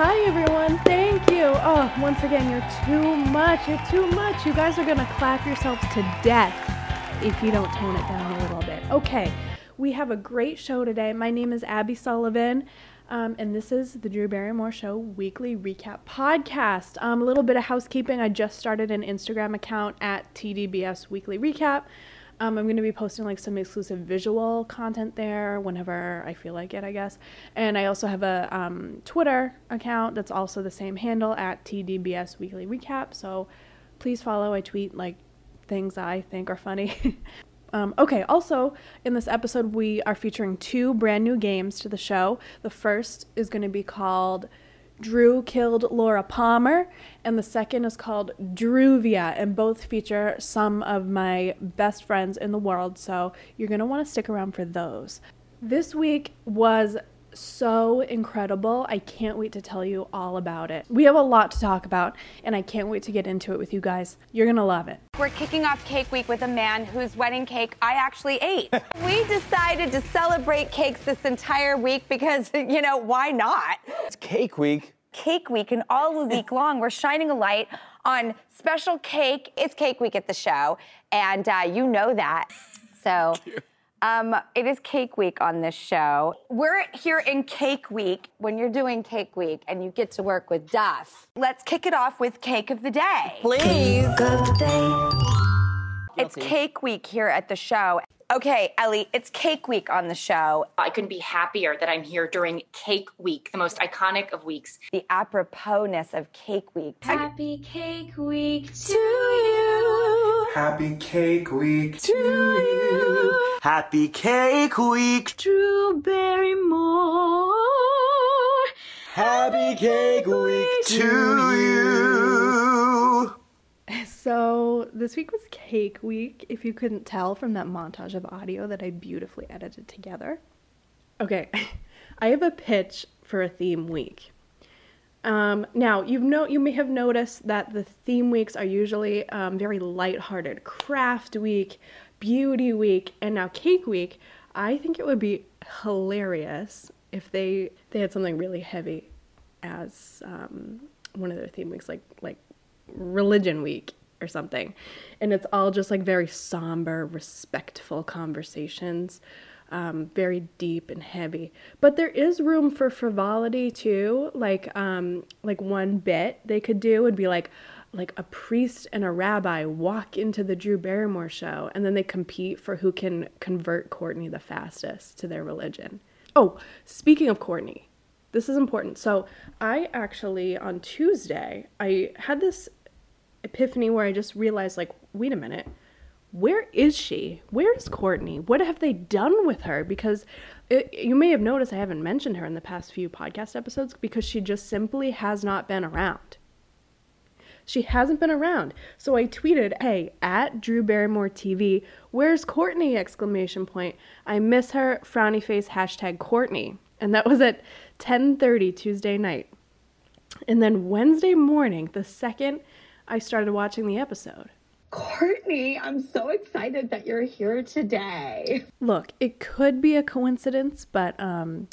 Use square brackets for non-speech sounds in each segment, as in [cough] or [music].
Hi, everyone. Thank you. Oh, once again, you're too much. You're too much. You guys are going to clap yourselves to death if you don't tone it down a little bit. Okay, we have a great show today. My name is Abby Sullivan. Um, and this is the Drew Barrymore Show weekly recap podcast. Um, a little bit of housekeeping. I just started an Instagram account at TDBS Weekly Recap. Um, I'm going to be posting like some exclusive visual content there whenever I feel like it, I guess. And I also have a um, Twitter account that's also the same handle at TDBS Weekly Recap. So please follow. I tweet like things I think are funny. [laughs] um, okay, also in this episode, we are featuring two brand new games to the show. The first is going to be called Drew Killed Laura Palmer, and the second is called Druvia, and both feature some of my best friends in the world, so you're gonna wanna stick around for those. This week was so incredible. I can't wait to tell you all about it. We have a lot to talk about, and I can't wait to get into it with you guys. You're gonna love it. We're kicking off Cake Week with a man whose wedding cake I actually ate. [laughs] we decided to celebrate cakes this entire week because, [laughs] you know, why not? It's Cake Week. Cake Week, and all week long, we're shining a light on special cake. It's Cake Week at the show, and uh, you know that. So. Um, it is Cake Week on this show. We're here in Cake Week when you're doing Cake Week and you get to work with Duff. Let's kick it off with Cake of the Day. Please. It's Cake Week here at the show. Okay, Ellie, it's Cake Week on the show. I couldn't be happier that I'm here during Cake Week, the most iconic of weeks. The aproposness of Cake Week. Happy Cake Week to you. Happy Cake Week to you. Happy Cake Week. Drew Barrymore. Happy Cake Week to you. So, this week was Cake Week, if you couldn't tell from that montage of audio that I beautifully edited together. Okay, [laughs] I have a pitch for a theme week. Um, now, you've no, you may have noticed that the theme weeks are usually um, very lighthearted. Craft week, beauty week, and now Cake Week. I think it would be hilarious if they they had something really heavy as um, one of their theme weeks, like like religion week or something. And it's all just like very somber, respectful conversations, um, very deep and heavy. But there is room for frivolity too. Like um, like one bit they could do would be like like a priest and a rabbi walk into the Drew Barrymore show and then they compete for who can convert Courtney the fastest to their religion. Oh, speaking of Courtney, this is important. So, I actually on Tuesday, I had this epiphany where I just realized, like, wait a minute, where is she? Where is Courtney? What have they done with her? Because it, you may have noticed I haven't mentioned her in the past few podcast episodes because she just simply has not been around. She hasn't been around. So I tweeted, "Hey, at Drew Barrymore TV, where's Courtney?" exclamation point. I miss her. Frowny face hashtag Courtney, and that was at 10:30 Tuesday night. And then Wednesday morning, the second I started watching the episode. Courtney, I'm so excited that you're here today. Look, it could be a coincidence, but um,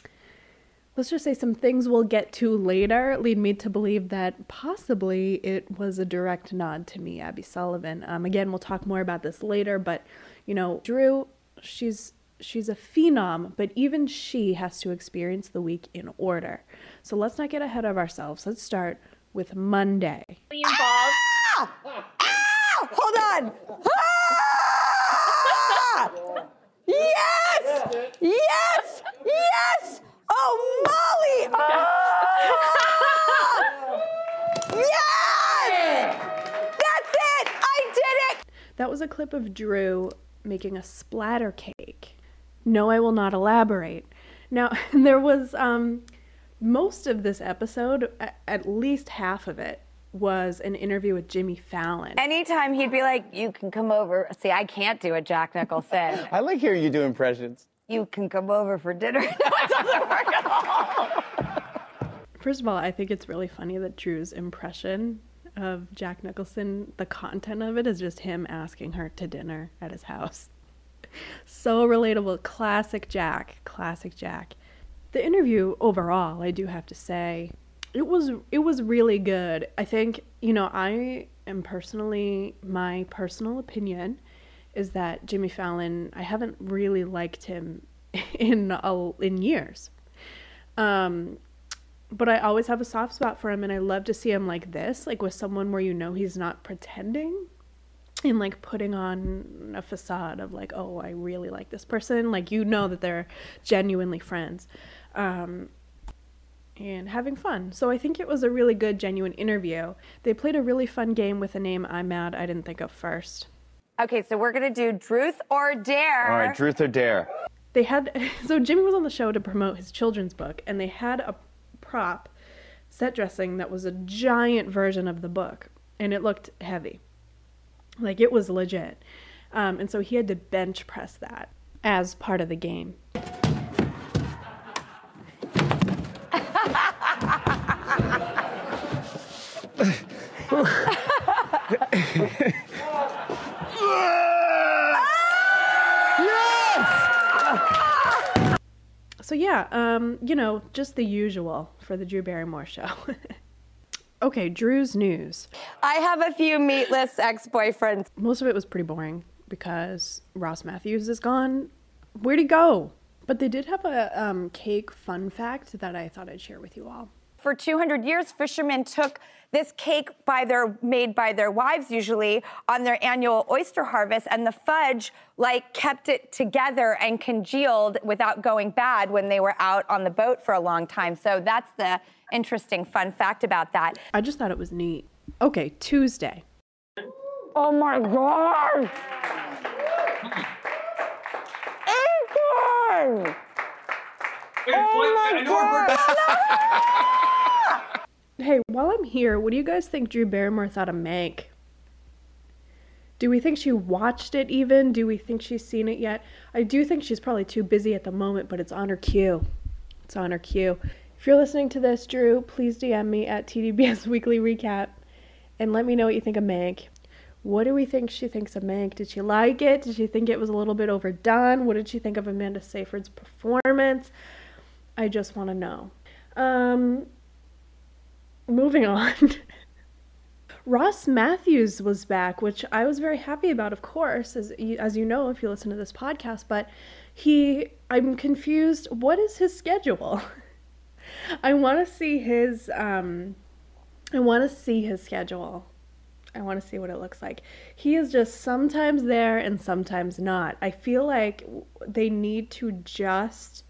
let's just say some things we'll get to later lead me to believe that possibly it was a direct nod to me, Abby Sullivan. Um, again, we'll talk more about this later, but you know, Drew, she's she's a phenom, but even she has to experience the week in order. So let's not get ahead of ourselves. Let's start with Monday. Ah! Ah! Hold on. Ah! Yes! Yes! Yes! Oh, Molly! Ah! Yes! That's it! I did it! That was a clip of Drew making a splatter cake. No, I will not elaborate. Now, [laughs] there was um, most of this episode, at least half of it, was an interview with Jimmy Fallon. Anytime he'd be like, you can come over. See, I can't do a Jack Nicholson. [laughs] I like hearing you do impressions. you can come over for dinner. [laughs] no, it doesn't work at all. First of all, I think it's really funny that Drew's impression of Jack Nicholson, the content of it is just him asking her to dinner at his house. So relatable. Classic Jack. Classic Jack. The interview overall, I do have to say, It was it was really good. I think, you know, I am personally my personal opinion is that Jimmy Fallon, I haven't really liked him [laughs] in a, in years. Um but I always have a soft spot for him and I love to see him like this, like with someone where you know he's not pretending and like putting on a facade of like, oh, I really like this person. Like you know that they're genuinely friends. Um and having fun. So I think it was a really good, genuine interview. They played a really fun game with a name I'm mad I didn't think of first. Okay, so we're gonna do Truth or Dare. All right, truth or dare? They had [laughs] so Jimmy was on the show to promote his children's book, and they had a prop set dressing that was a giant version of the book, and it looked heavy, like it was legit. Um, and so he had to bench press that as part of the game. So yeah, um, you know, just the usual for the Drew Barrymore show. [laughs] okay, Drew's news. I have a few meatless ex-boyfriends. Most of it was pretty boring because Ross Mathews is gone. Where'd he go? But they did have a um, cake fun fact that I thought I'd share with you all. For 200 years, fishermen took this cake by their made by their wives usually on their annual oyster harvest, and the fudge like kept it together and congealed without going bad when they were out on the boat for a long time. So that's the interesting fun fact about that. I just thought it was neat. Okay, Tuesday. Oh my god! Oh Ethan! [laughs] Hey, while I'm here, what do you guys think Drew Barrymore thought of Mank? Do we think she watched it even? Do we think she's seen it yet? I do think she's probably too busy at the moment, but it's on her queue. It's on her queue. If you're listening to this, Drew, please DM me at TDBS [laughs] Weekly Recap and let me know what you think of Mank. What do we think she thinks of Mank? Did she like it? Did she think it was a little bit overdone? What did she think of Amanda Seyfried's performance? I just want to know. Um, moving on. [laughs] Ross Mathews was back, which I was very happy about, of course, as you, as you know if you listen to this podcast. But he, I'm confused. What is his schedule? [laughs] I want to see his. Um, I want to see his schedule. I want to see what it looks like. He is just sometimes there and sometimes not. I feel like they need to just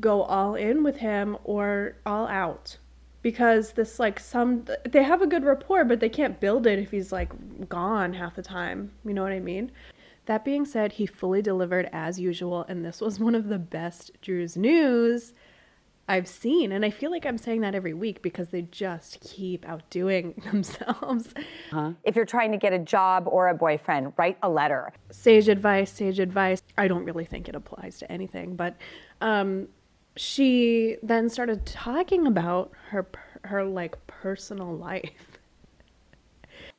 go all in with him or all out because this like some they have a good rapport but they can't build it if he's like gone half the time. You know what i mean? That being said he fully delivered as usual and this was [laughs] one of the best drew's news i've seen. And i feel like i'm saying that every week because they just keep outdoing [laughs] themselves. If you're trying to get a job or a boyfriend, write a letter. sage advice sage advice. I don't really think it applies to anything but um she then started talking about her her like personal life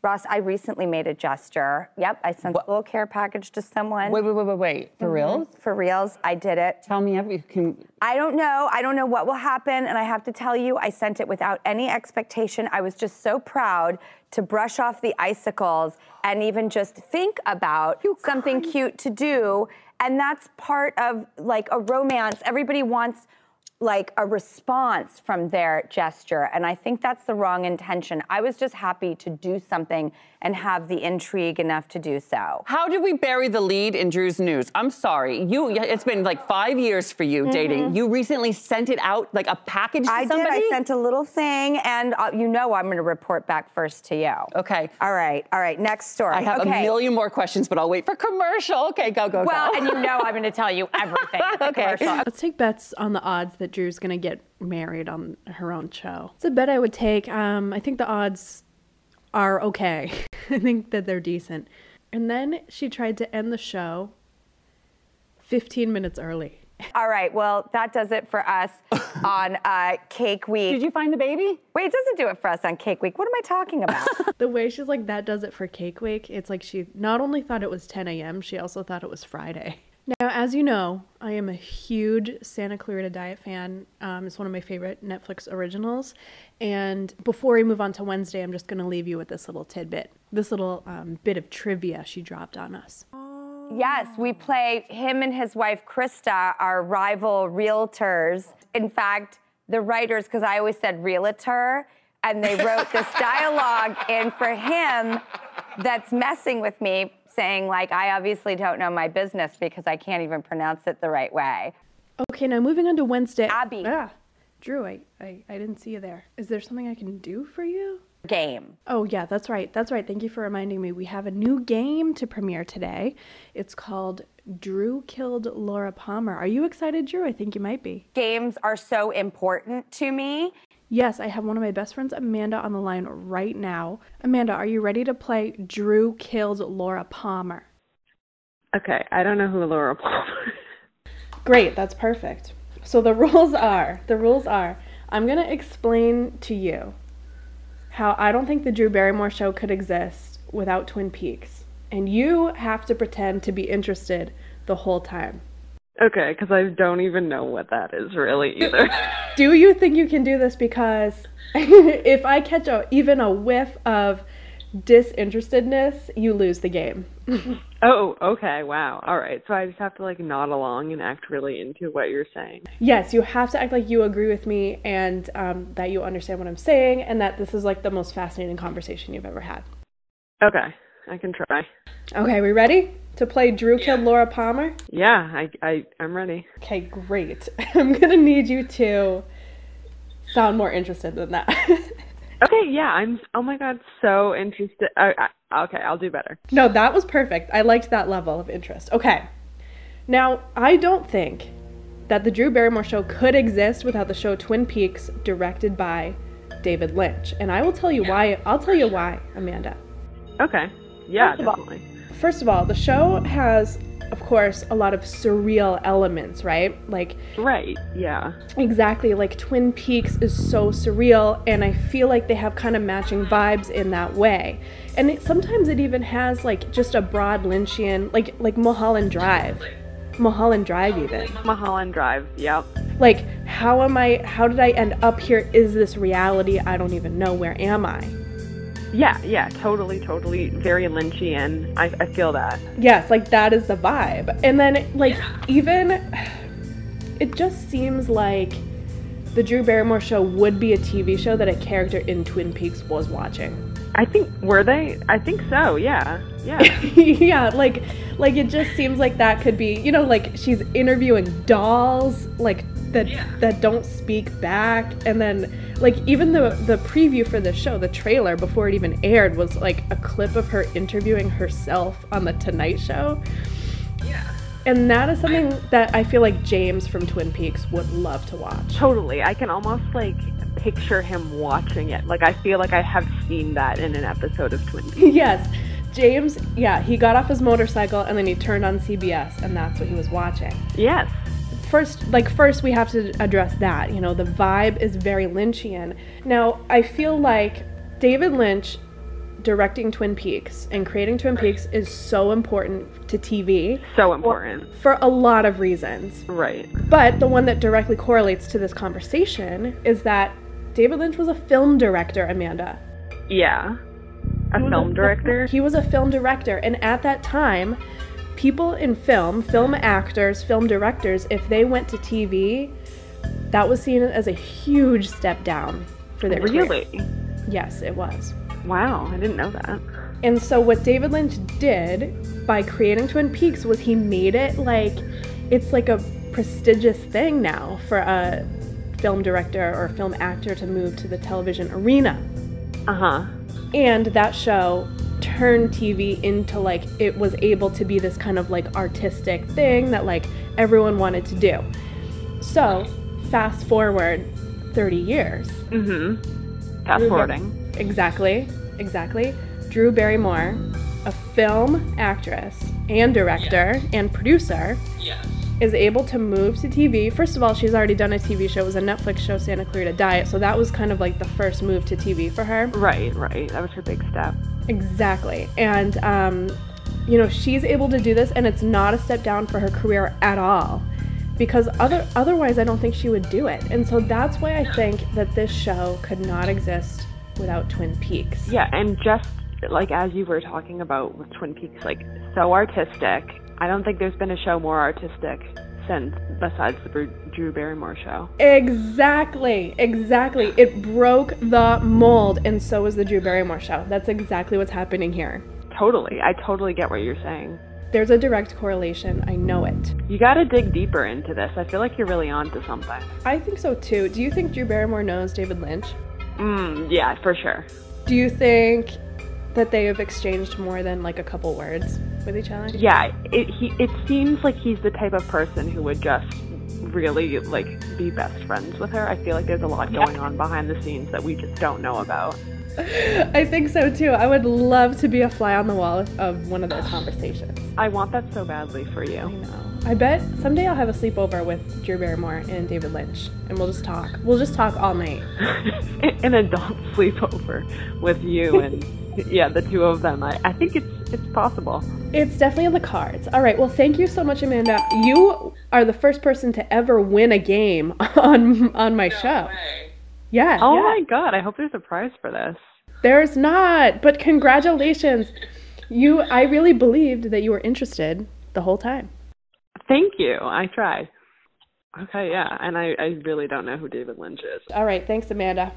Ross, I recently made a gesture. Yep, I sent a little care package to someone. Wait, wait, wait, wait, wait. For mm-hmm. reals? For reals, I did it. Tell me every can I don't know. I don't know what will happen. And I have to tell you, I sent it without any expectation. I was just so proud to brush off the icicles and even just think about something cute to do. And that's part of like a romance. Everybody wants like a response from their gesture. And I think that's the wrong intention. I was just happy to do something and have the intrigue enough to do so. How did we bury the lead in Drew's news? I'm sorry. You it's been like 5 years for you dating. You recently sent it out like a package to Mm-hmm. I somebody? did. I sent a little thing, and uh, you know I'm going to report back first to you. Okay. All right. All right. Next story. I have okay. a million more questions, but I'll wait for commercial. Okay, go, go, Well, go. Well, and you know I'm going [laughs] to tell you everything. Okay. commercial. let's take bets on the odds that drew's gonna get married on her own show it's a bet i would take um i think the odds are okay [laughs] i think that they're decent and then she tried to end the show 15 minutes early [laughs] All right. Well, that does it for us [laughs] on uh, Cake Week. Did you find the baby? Wait, it doesn't do it for us on Cake Week. What am I talking about? the way she's like that does it for cake week it's like she not only thought it was 10 a.m she also thought it was friday Now, as you know, I am a huge Santa Clarita Diet fan. Um, it's one of my favorite Netflix originals. And before we move on to Wednesday, I'm just going to leave you with this little tidbit, this little um, bit of trivia she dropped on us. Yes, we play him and his wife Krista are rival realtors. In fact, the writers, because I always said realtor, and they wrote this [laughs] dialogue in for him that's messing with me, saying like, I obviously don't know my business because I can't even pronounce it the right way. Okay, now moving on to Wednesday. Abby. Ah, Drew, I, I, I didn't see you there. Is there something I can do for you? Game. Oh, yeah, that's right. That's right. Thank you for reminding me. We have a new game to premiere today. It's called Drew Killed Laura Palmer. Are you excited, Drew? I think you might be. Games are so important to me. Yes, I have one of my best friends, Amanda, on the line right now. Amanda, are you ready to play Drew Killed Laura Palmer? Okay, I don't know who Laura Palmer [laughs] is. Great, that's perfect. So the [laughs] rules are the rules are I'm going to explain to you how I don't think the Drew Barrymore show could exist without Twin Peaks. And you have to pretend to be interested the whole time. Okay, because I don't even know what that is really either. [laughs] Do you think you can do this? Because [laughs] if I catch a, even a whiff of disinterestedness, you lose the game. [laughs] oh, okay, wow. All right, so I just have to like nod along and act really into what you're saying. Yes, you have to act like you agree with me and um, that you understand what I'm saying and that this is like the most fascinating conversation you've ever had. Okay, I can try. Okay, we ready to play Drew Killed Laura Palmer? Yeah, I, I, I'm ready. Okay, great. [laughs] I'm gonna need you to sound more interested than that. [laughs] Okay, yeah, I'm. Oh my god, so interested. I, I, okay, I'll do better. no, that was perfect. I liked that level of interest. Okay, now I don't think that the Drew Barrymore show could exist without the show Twin Peaks, directed by David Lynch, and I will tell you why. I'll tell you why, Amanda. Okay, yeah, of all- definitely. First of all, the show has, of course, a lot of surreal elements, right? Like Right, yeah. Exactly, like Twin Peaks is so surreal, and I feel like they have kind of matching vibes in that way. And it, sometimes it even has like just a broad Lynchian, like like Mulholland Drive, Mulholland Drive even. Mulholland Drive, yep. Like, how am I? How did I end up here? Is this reality? I don't even know. Where am I? Yeah, yeah, totally, totally. Very Lynchian. I, I feel that. Yes, like that is the vibe. And then like even it just seems like the Drew Barrymore show would be a TV show that a character in Twin Peaks was watching. I think were they? I think so. Yeah, yeah. [laughs] yeah, like like it just seems like that could be, you know, like she's interviewing dolls like that that don't speak back and then like even the the preview for the show, the trailer before it even aired was like a clip of her interviewing herself on the Tonight Show. Yeah. And that is something that I feel like James from Twin Peaks would love to watch. totally. I can almost like picture him watching it. Like I feel like I have seen that in an episode of Twin Peaks. [laughs] yes. James, yeah, he got off his motorcycle and then he turned on CBS and that's what he was watching. Yes. First, like first we have to address that. You know, the vibe is very Lynchian. Now, I feel like David Lynch directing Twin Peaks and creating Twin Peaks is so important to TV So important. for a lot of reasons. Right. But the one that directly correlates to this conversation is that David Lynch was a film director, Amanda. Yeah. A film director. He was a film director, and at that time, people in film, film actors, film directors, if they went to TV, that was seen as a huge step down for their career. Really? Yes, it was. Wow, I didn't know that. And so what David Lynch did by creating Twin Peaks was he made it like it's like a prestigious thing now for a film director or film actor to move to the television arena. Uh huh. And that show turned TV into like it was able to be this kind of like artistic thing that like everyone wanted to do. So, fast forward 30 years. Mm-hmm. Fast forwarding. Exactly, exactly. Drew Barrymore, a film actress and director and producer, is able to move to TV. First of all, she's already done a TV show. It was a Netflix show, Santa Clarita Diet. So that was kind of like the first move to TV for her. Right, right. That was her big step. Exactly. And um, you know, she's able to do this and it's not a step down for her career at all. Because other otherwise I don't think she would do it. And so that's why I think that this show could not exist without Twin Peaks. Yeah, and just like as you were talking about with Twin Peaks, like so artistic. I don't think there's been a show more artistic since besides the Drew Barrymore show. Exactly, exactly. It broke the mold, and so was the Drew Barrymore show. That's exactly what's happening here. Totally. I totally get what you're saying. There's a direct correlation. I know it. You got to dig deeper into this. I feel like you're really onto something. I think so too. Do you think Drew Barrymore knows David Lynch? Mm, yeah, for sure. Do you think that they have exchanged more than like a couple words with each other? Yeah, it he it seems like he's the type of person who would just really like be best friends with her. I feel like there's a lot going on behind the scenes that we just don't know about. [laughs] I think so too. I would love to be a fly on the wall of- one of their conversations. I want that so badly for I you. know. I bet someday I'll have a sleepover with Drew Barrymore and David Lynch, and we'll just talk. We'll just talk all night. [laughs] An adult sleepover with you and [laughs] yeah, the two of them. I, I think it's it's possible. It's definitely in the cards. All right. Well, thank you so much, Amanda. You are the first person to ever win a game [laughs] on on my show. Yeah. Oh yeah. my god, I hope there's a prize for this. There's not, but congratulations. You I really believed that you were interested the whole time. Thank you. I tried. Okay, yeah, and I, I really don't know who David Lynch is. All right, thanks Amanda.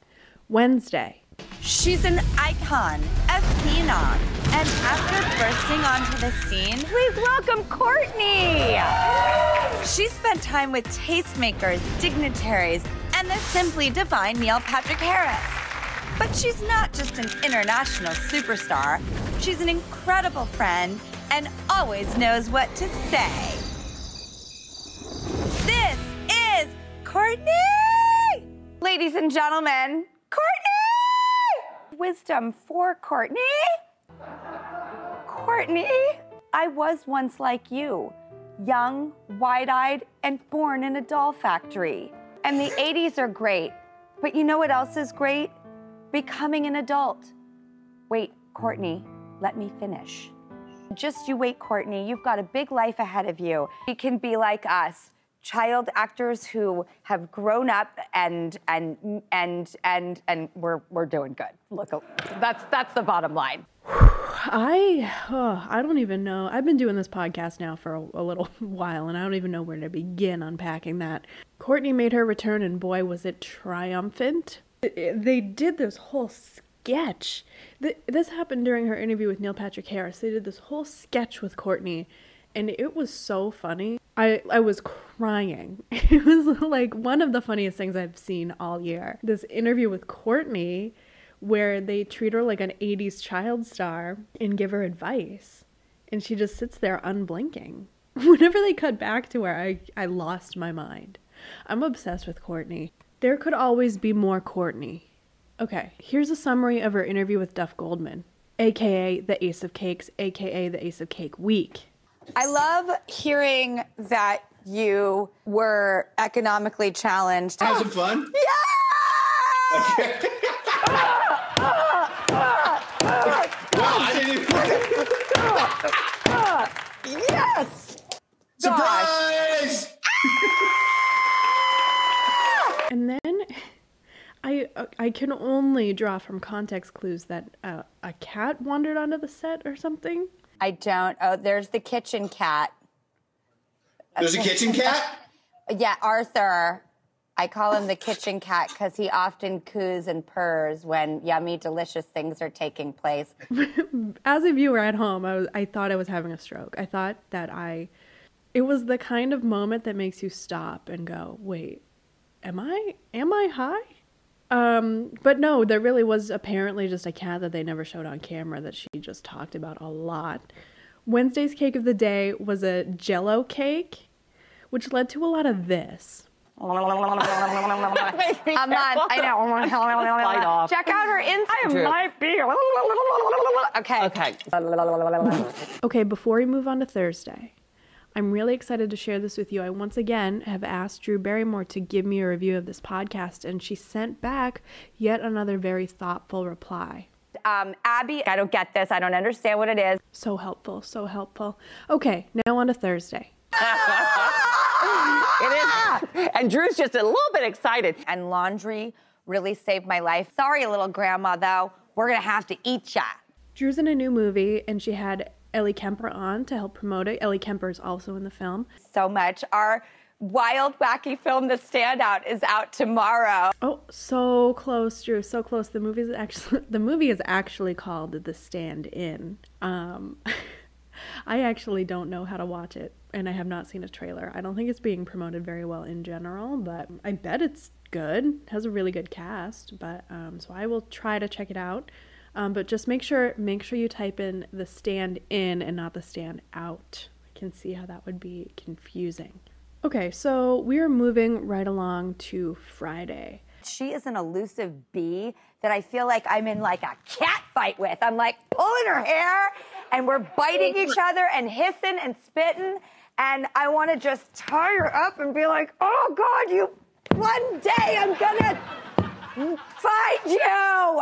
Wednesday. She's an icon, a phenom, and after bursting onto the scene, Please welcome Courtney. she spent time with tastemakers, dignitaries, and the simply divine Neil Patrick Harris. But she's not just an international superstar, she's an incredible friend and always knows what to say. This is Courtney! Ladies and gentlemen, Courtney! Wisdom for Courtney. Courtney, I was once like you, young, wide eyed, and born in a doll factory. And the 80s are great, but you know what else is great? Becoming an adult. Wait, Courtney, let me finish. Just you wait, Courtney. You've got a big life ahead of you. You can be like us, child actors who have grown up and and and and and we're we're doing good. Look, that's that's the bottom line. I oh, I don't even know. I've been doing this podcast now for a, a little [laughs] while, and I don't even know where to begin unpacking that. Courtney made her return, and boy, was it triumphant! They did this whole sketch. Th- This happened during her interview with Neil Patrick Harris. They did this whole sketch with Courtney, and it was so funny. I I was crying. [laughs] It was like one of the funniest things I've seen all year. This interview with Courtney where they treat her like an 80s child star and give her advice. And she just sits there unblinking. [laughs] Whenever they cut back to her, I, I lost my mind. I'm obsessed with Courtney. There could always be more Courtney. Okay, here's a summary of her interview with Duff Goldman, aka the Ace of Cakes, aka the Ace of Cake Week. I love hearing that you were economically challenged. Have some fun. [gasps] [laughs] Wow, I didn't even. Yes! Surprise! And then I I can only draw from context clues that uh, a cat wandered onto the set or something. I don't. Oh, there's the kitchen cat. There's a kitchen cat? [laughs] Yeah, Arthur. I call him the kitchen cat because he often coos and purrs when yummy, delicious things are taking place. [laughs] As a viewer at home, I was I thought I was having a stroke. I thought that I it was the kind of moment that makes you stop and go, "Wait, am I am I high?" Um, but no, there really was apparently just a cat that they never showed on camera that she just talked about a lot. Wednesday's cake of the day was a jello cake, which led to a lot of this. [laughs] I'm not. I know. [laughs] Slide off. Check out her Instagram. Drew. Might be. Okay. Okay. Okay, before we move on to Thursday, I'm really excited to share this with you. I once again have asked Drew Barrymore to give me a review of this podcast, and she sent back yet another very thoughtful reply. um, Abby, I don't get this. I don't understand what it is. So helpful, so helpful. Okay, now on to Thursday. [laughs] It is. And Drew's just a little bit excited. And laundry really saved my life. Sorry, little grandma, though. We're gonna have to eat ya. Drew's in a new movie, and she had Ellie Kemper on to help promote it. Ellie Kemper is also in the film. So much. Our wild, wacky film, The Standout, is out tomorrow. Oh, so close, Drew. So close. The movie is actually [laughs] the movie is actually called The Stand In. Um, [laughs] I actually don't know how to watch it, and I have not seen a trailer. I don't think it's being promoted very well in general, but I bet it's good. It has a really good cast, but um, so I will try to check it out. Um, but just make sure make sure you type in the stand in and not the stand out. I can see how that would be confusing. Okay, so we are moving right along to Friday. She is an elusive bee that I feel like I'm in like a cat fight with. I'm like pulling her hair and we're biting each other and hissing and spitting. And I want to just tie her up and be like, oh God, you, one day I'm gonna find you.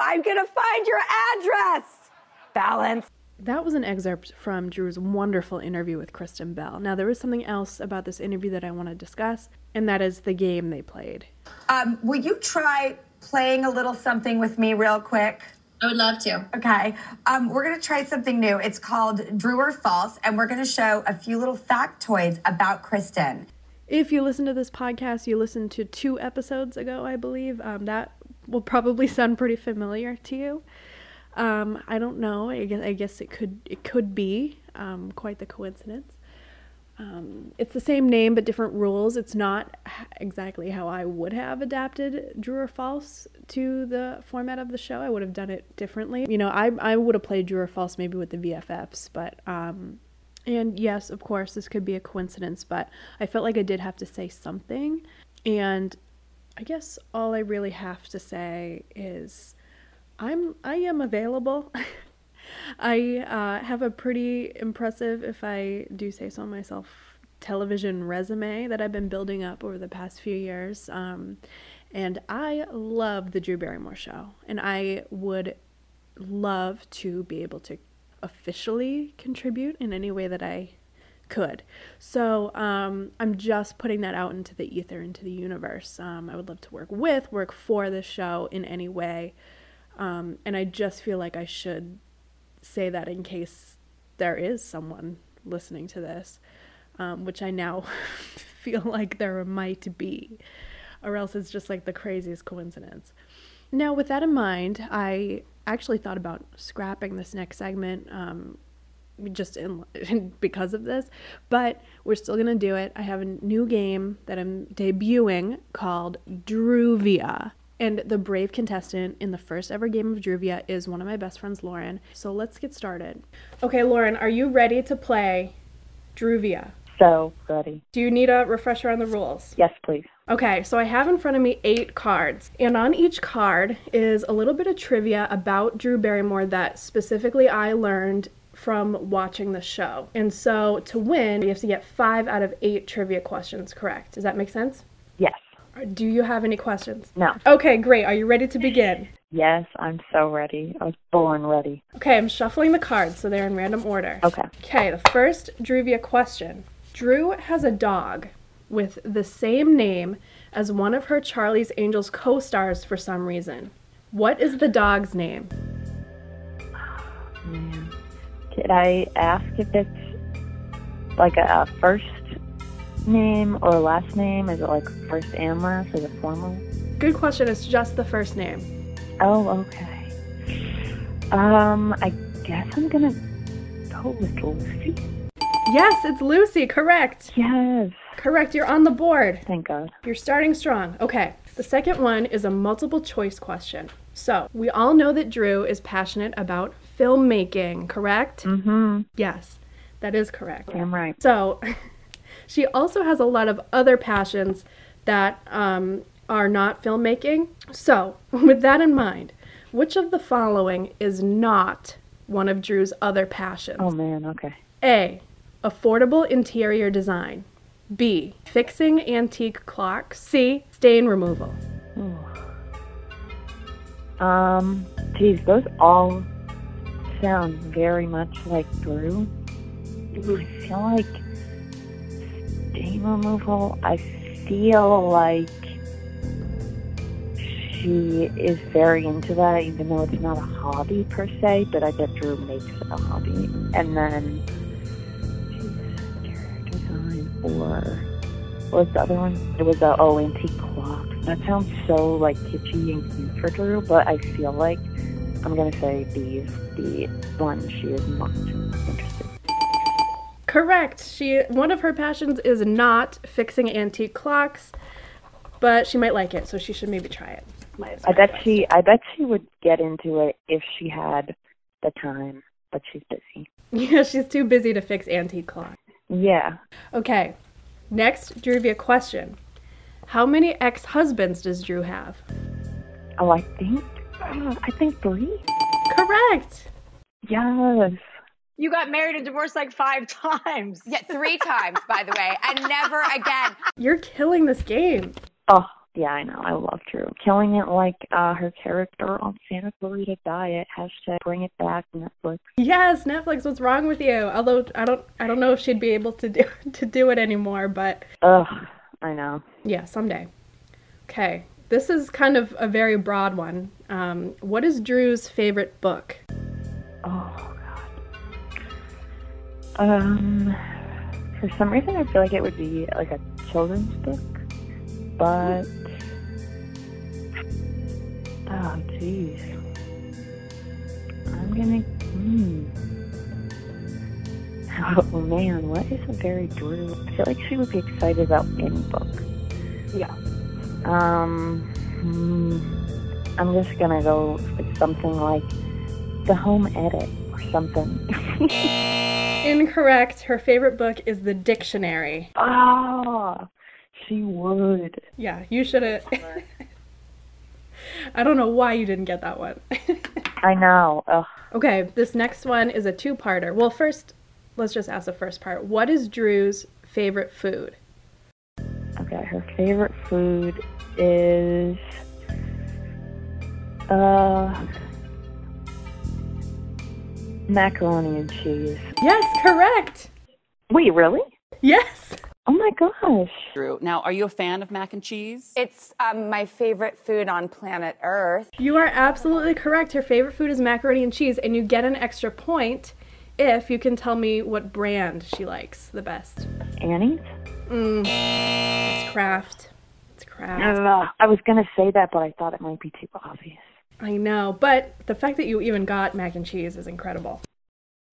I'm gonna find your address. Balance. That was an excerpt from Drew's wonderful interview with Kristen Bell. Now, there was something else about this interview that I want to discuss, and that is the game they played. Um, will you try playing a little something with me real quick? I would love to. Okay. Um, we're going to try something new. It's called Drew or False, and we're going to show a few little factoids about Kristen. If you listen to this podcast, you listened to two episodes ago, I believe. Um, that will probably sound pretty familiar to you. Um, I don't know. I guess I guess it could it could be um, quite the coincidence. Um, it's the same name but different rules. It's not exactly how I would have adapted Drew or False to the format of the show. I would have done it differently. You know, I I would have played Drew or False maybe with the VFFs, but um, and yes, of course, this could be a coincidence, but I felt like I did have to say something, and I guess all I really have to say is. I'm I am available. [laughs] I uh, have a pretty impressive, if I do say so myself, television resume that I've been building up over the past few years. Um, and I love the Drew Barrymore show, and I would love to be able to officially contribute in any way that I could. So um, I'm just putting that out into the ether, into the universe. Um, I would love to work with, work for this show in any way. Um, and I just feel like I should say that in case there is someone listening to this, um, which I now [laughs] feel like there might be, or else it's just like the craziest coincidence. Now, with that in mind, I actually thought about scrapping this next segment. Just in, [laughs] because of this, but we're still gonna do it. I have a new game that I'm debuting called Druvia. And the brave contestant in the first ever game of Druvia is one of my best friends, Lauren. So let's get started. Okay, Lauren, are you ready to play Druvia? So ready. Do you need a refresher on the rules? Yes, please. Okay, so I have in front of me eight cards, and on each card is a little bit of trivia about Drew Barrymore that specifically I learned from watching the show. And so to win, you have to get five out of eight trivia questions correct. Does that make sense? Yes. Do you have any questions? No. Okay, great. Are you ready to begin? Yes, I'm so ready. I was born ready. Okay, I'm shuffling the cards so they're in random order. Okay. Okay, the first Druvia question. Drew has a dog with the same name as one of her Charlie's Angels co stars for some reason. What is the dog's name? Oh, man. Could I ask if it's like a, a first name or last name? Is it like first and last? Is it formal? Good question. It's just the first name. Oh, okay. Um, I guess I'm gonna go with Lucy. Yes, it's Lucy. Correct. Yes. Correct. You're on the board. Thank God. You're starting strong. Okay. The second one is a multiple choice question. So, we all know that Drew is passionate about filmmaking, correct? Mm-hmm. Yes, that is correct. I'm right. So, [laughs] she also has a lot of other passions that um, are not filmmaking. So, [laughs] with that in mind, which of the following is not one of Drew's other passions? Oh man, okay. A. Affordable interior design. B. Fixing antique clocks. C. Stain removal. Um, Geez, those all sound very much like Drew. I mm-hmm. feel like stain removal. I feel like she is very into that, even though it's not a hobby per se. But I bet Drew makes it a hobby. And then interior design or what was the other one? It was a oh antique clock. That sounds so like kitschy and cute for Drew, but I feel like I'm gonna say B is the one she is not interested. Correct. She one of her passions is not fixing antique clocks, but she might like it, so she should maybe try it. I bet she I bet she would get into it if she had the time, but she's busy. [laughs] Yeah, she's too busy to fix antique clocks. Yeah. Okay. Next, Drew, a question. How many ex-husbands does Drew have? Oh, I think uh, I think three. Correct. Yes. You got married and divorced like five times. Yeah, three times, by the way, and never again. You're killing this game. Oh, yeah, I know. I love Drew. Killing it like uh, her character on Santa Clarita Diet. Hashtag bring it back, Netflix. Yes, Netflix. What's wrong with you? Although I don't, I don't know if she'd be able to do [laughs] to do it anymore. But Ugh, I know. yeah, someday. Okay, this is kind of a very broad one. Um, what is Drew's favorite book? Oh God. Um, for some reason, I feel like it would be like a children's book, but oh jeez, I'm gonna. Hmm. [laughs] Oh man, what is a very Drew? I feel like she would be excited about any book. Yeah. Um, hmm, I'm just gonna go with something like the home edit or something. [laughs] Incorrect. Her favorite book is the dictionary. Ah, she would. Yeah, you should have. [laughs] I don't know why you didn't get that one. [laughs] I know. Ugh. Okay, this next one is a two-parter. Well, first, let's just ask the first part. What is Drew's favorite food? Okay, her favorite food is uh macaroni and cheese. Yes, correct. Wait, really? Yes. Oh my gosh. Drew, now are you a fan of mac and cheese? It's um, my favorite food on planet Earth. You are absolutely correct. Her favorite food is macaroni and cheese, and you get an extra point if you can tell me what brand she likes the best. Annie's? Mm, it's Kraft. It's Kraft. Ugh, I was gonna say that, but I thought it might be too obvious. I know, but the fact that you even got mac and cheese is incredible.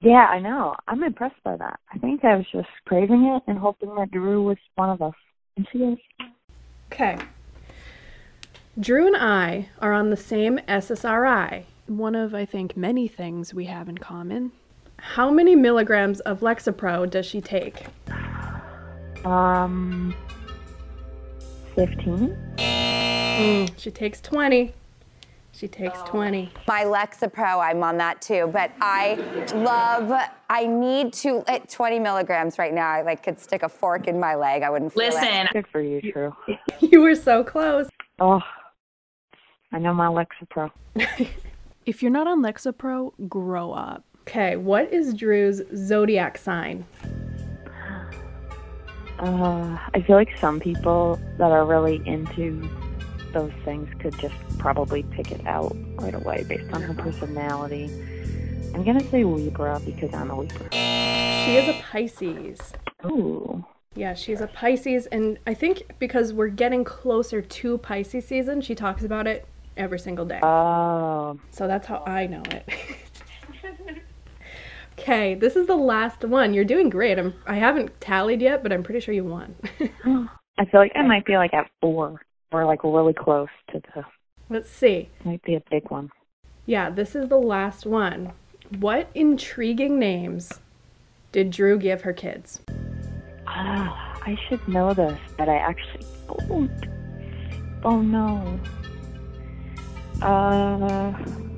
Yeah, I know. I'm impressed by that. I think I was just craving it and hoping that Drew was one of us. And she is. Okay. Drew and I are on the same SSRI, one of, I think, many things we have in common. How many milligrams of Lexapro does she take? Um, 15? Mm, she takes 20. She takes 20. My Lexapro, I'm on that too, but I love, I need to, at 20 milligrams right now, I like could stick a fork in my leg. I wouldn't feel it. Listen, Good for you, Drew. [laughs] You were so close. Oh, I know my Lexapro. [laughs] If you're not on Lexapro, grow up. Okay, what is Drew's zodiac sign? Uh, I feel like some people that are really into those things could just probably pick it out right away based on her personality. I'm gonna say Libra because I'm a Libra. She is a Pisces. Ooh. Yeah, she's a Pisces, and I think because we're getting closer to Pisces season, she talks about it every single day. Oh. So that's how I know it. [laughs] okay, this is the last one. You're doing great. I'm I haven't tallied yet, but I'm pretty sure you won. [laughs] I feel like I might be like at four or like really close to the. Let's see. Might be a big one. Yeah, this is the last one. What intriguing names did Drew give her kids? Ah, I should know this, but I actually don't. Oh no. Uh.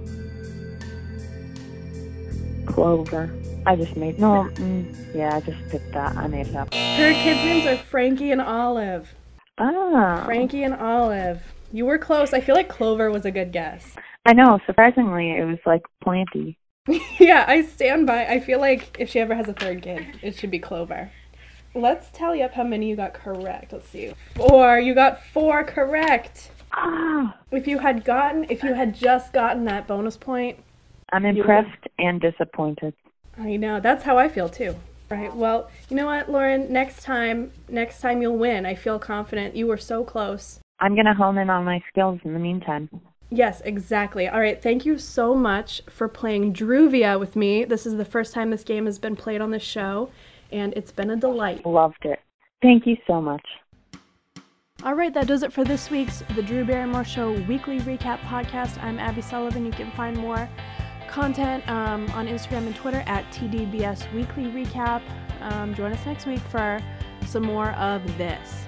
Clover. I just made no. Mm, yeah, I just picked that. I made it up. Her kids' names are Frankie and Olive. Ah. Frankie and Olive. You were close. I feel like Clover was a good guess. I know, surprisingly, it was like planty. [laughs] yeah, I stand by. I feel like if she ever has a third kid, it should be Clover. Let's tally up how many you got correct. Let's see. Four. You got four correct. Ah, If you had gotten, if you had just gotten that bonus point, I'm impressed and disappointed. I know. That's how I feel too. Right. Well, you know what, Lauren? Next time, next time you'll win. I feel confident. You were so close. I'm gonna hone in on my skills in the meantime. Yes, exactly. All right. Thank you so much for playing Druvia with me. This is the first time this game has been played on the show, and it's been a delight. Loved it. Thank you so much. All right, that does it for this week's The Drew Barrymore Show weekly recap podcast. I'm Abby Sullivan. You can find more content um, on Instagram and Twitter at TDBS Weekly Recap. Um, join us next week for some more of this.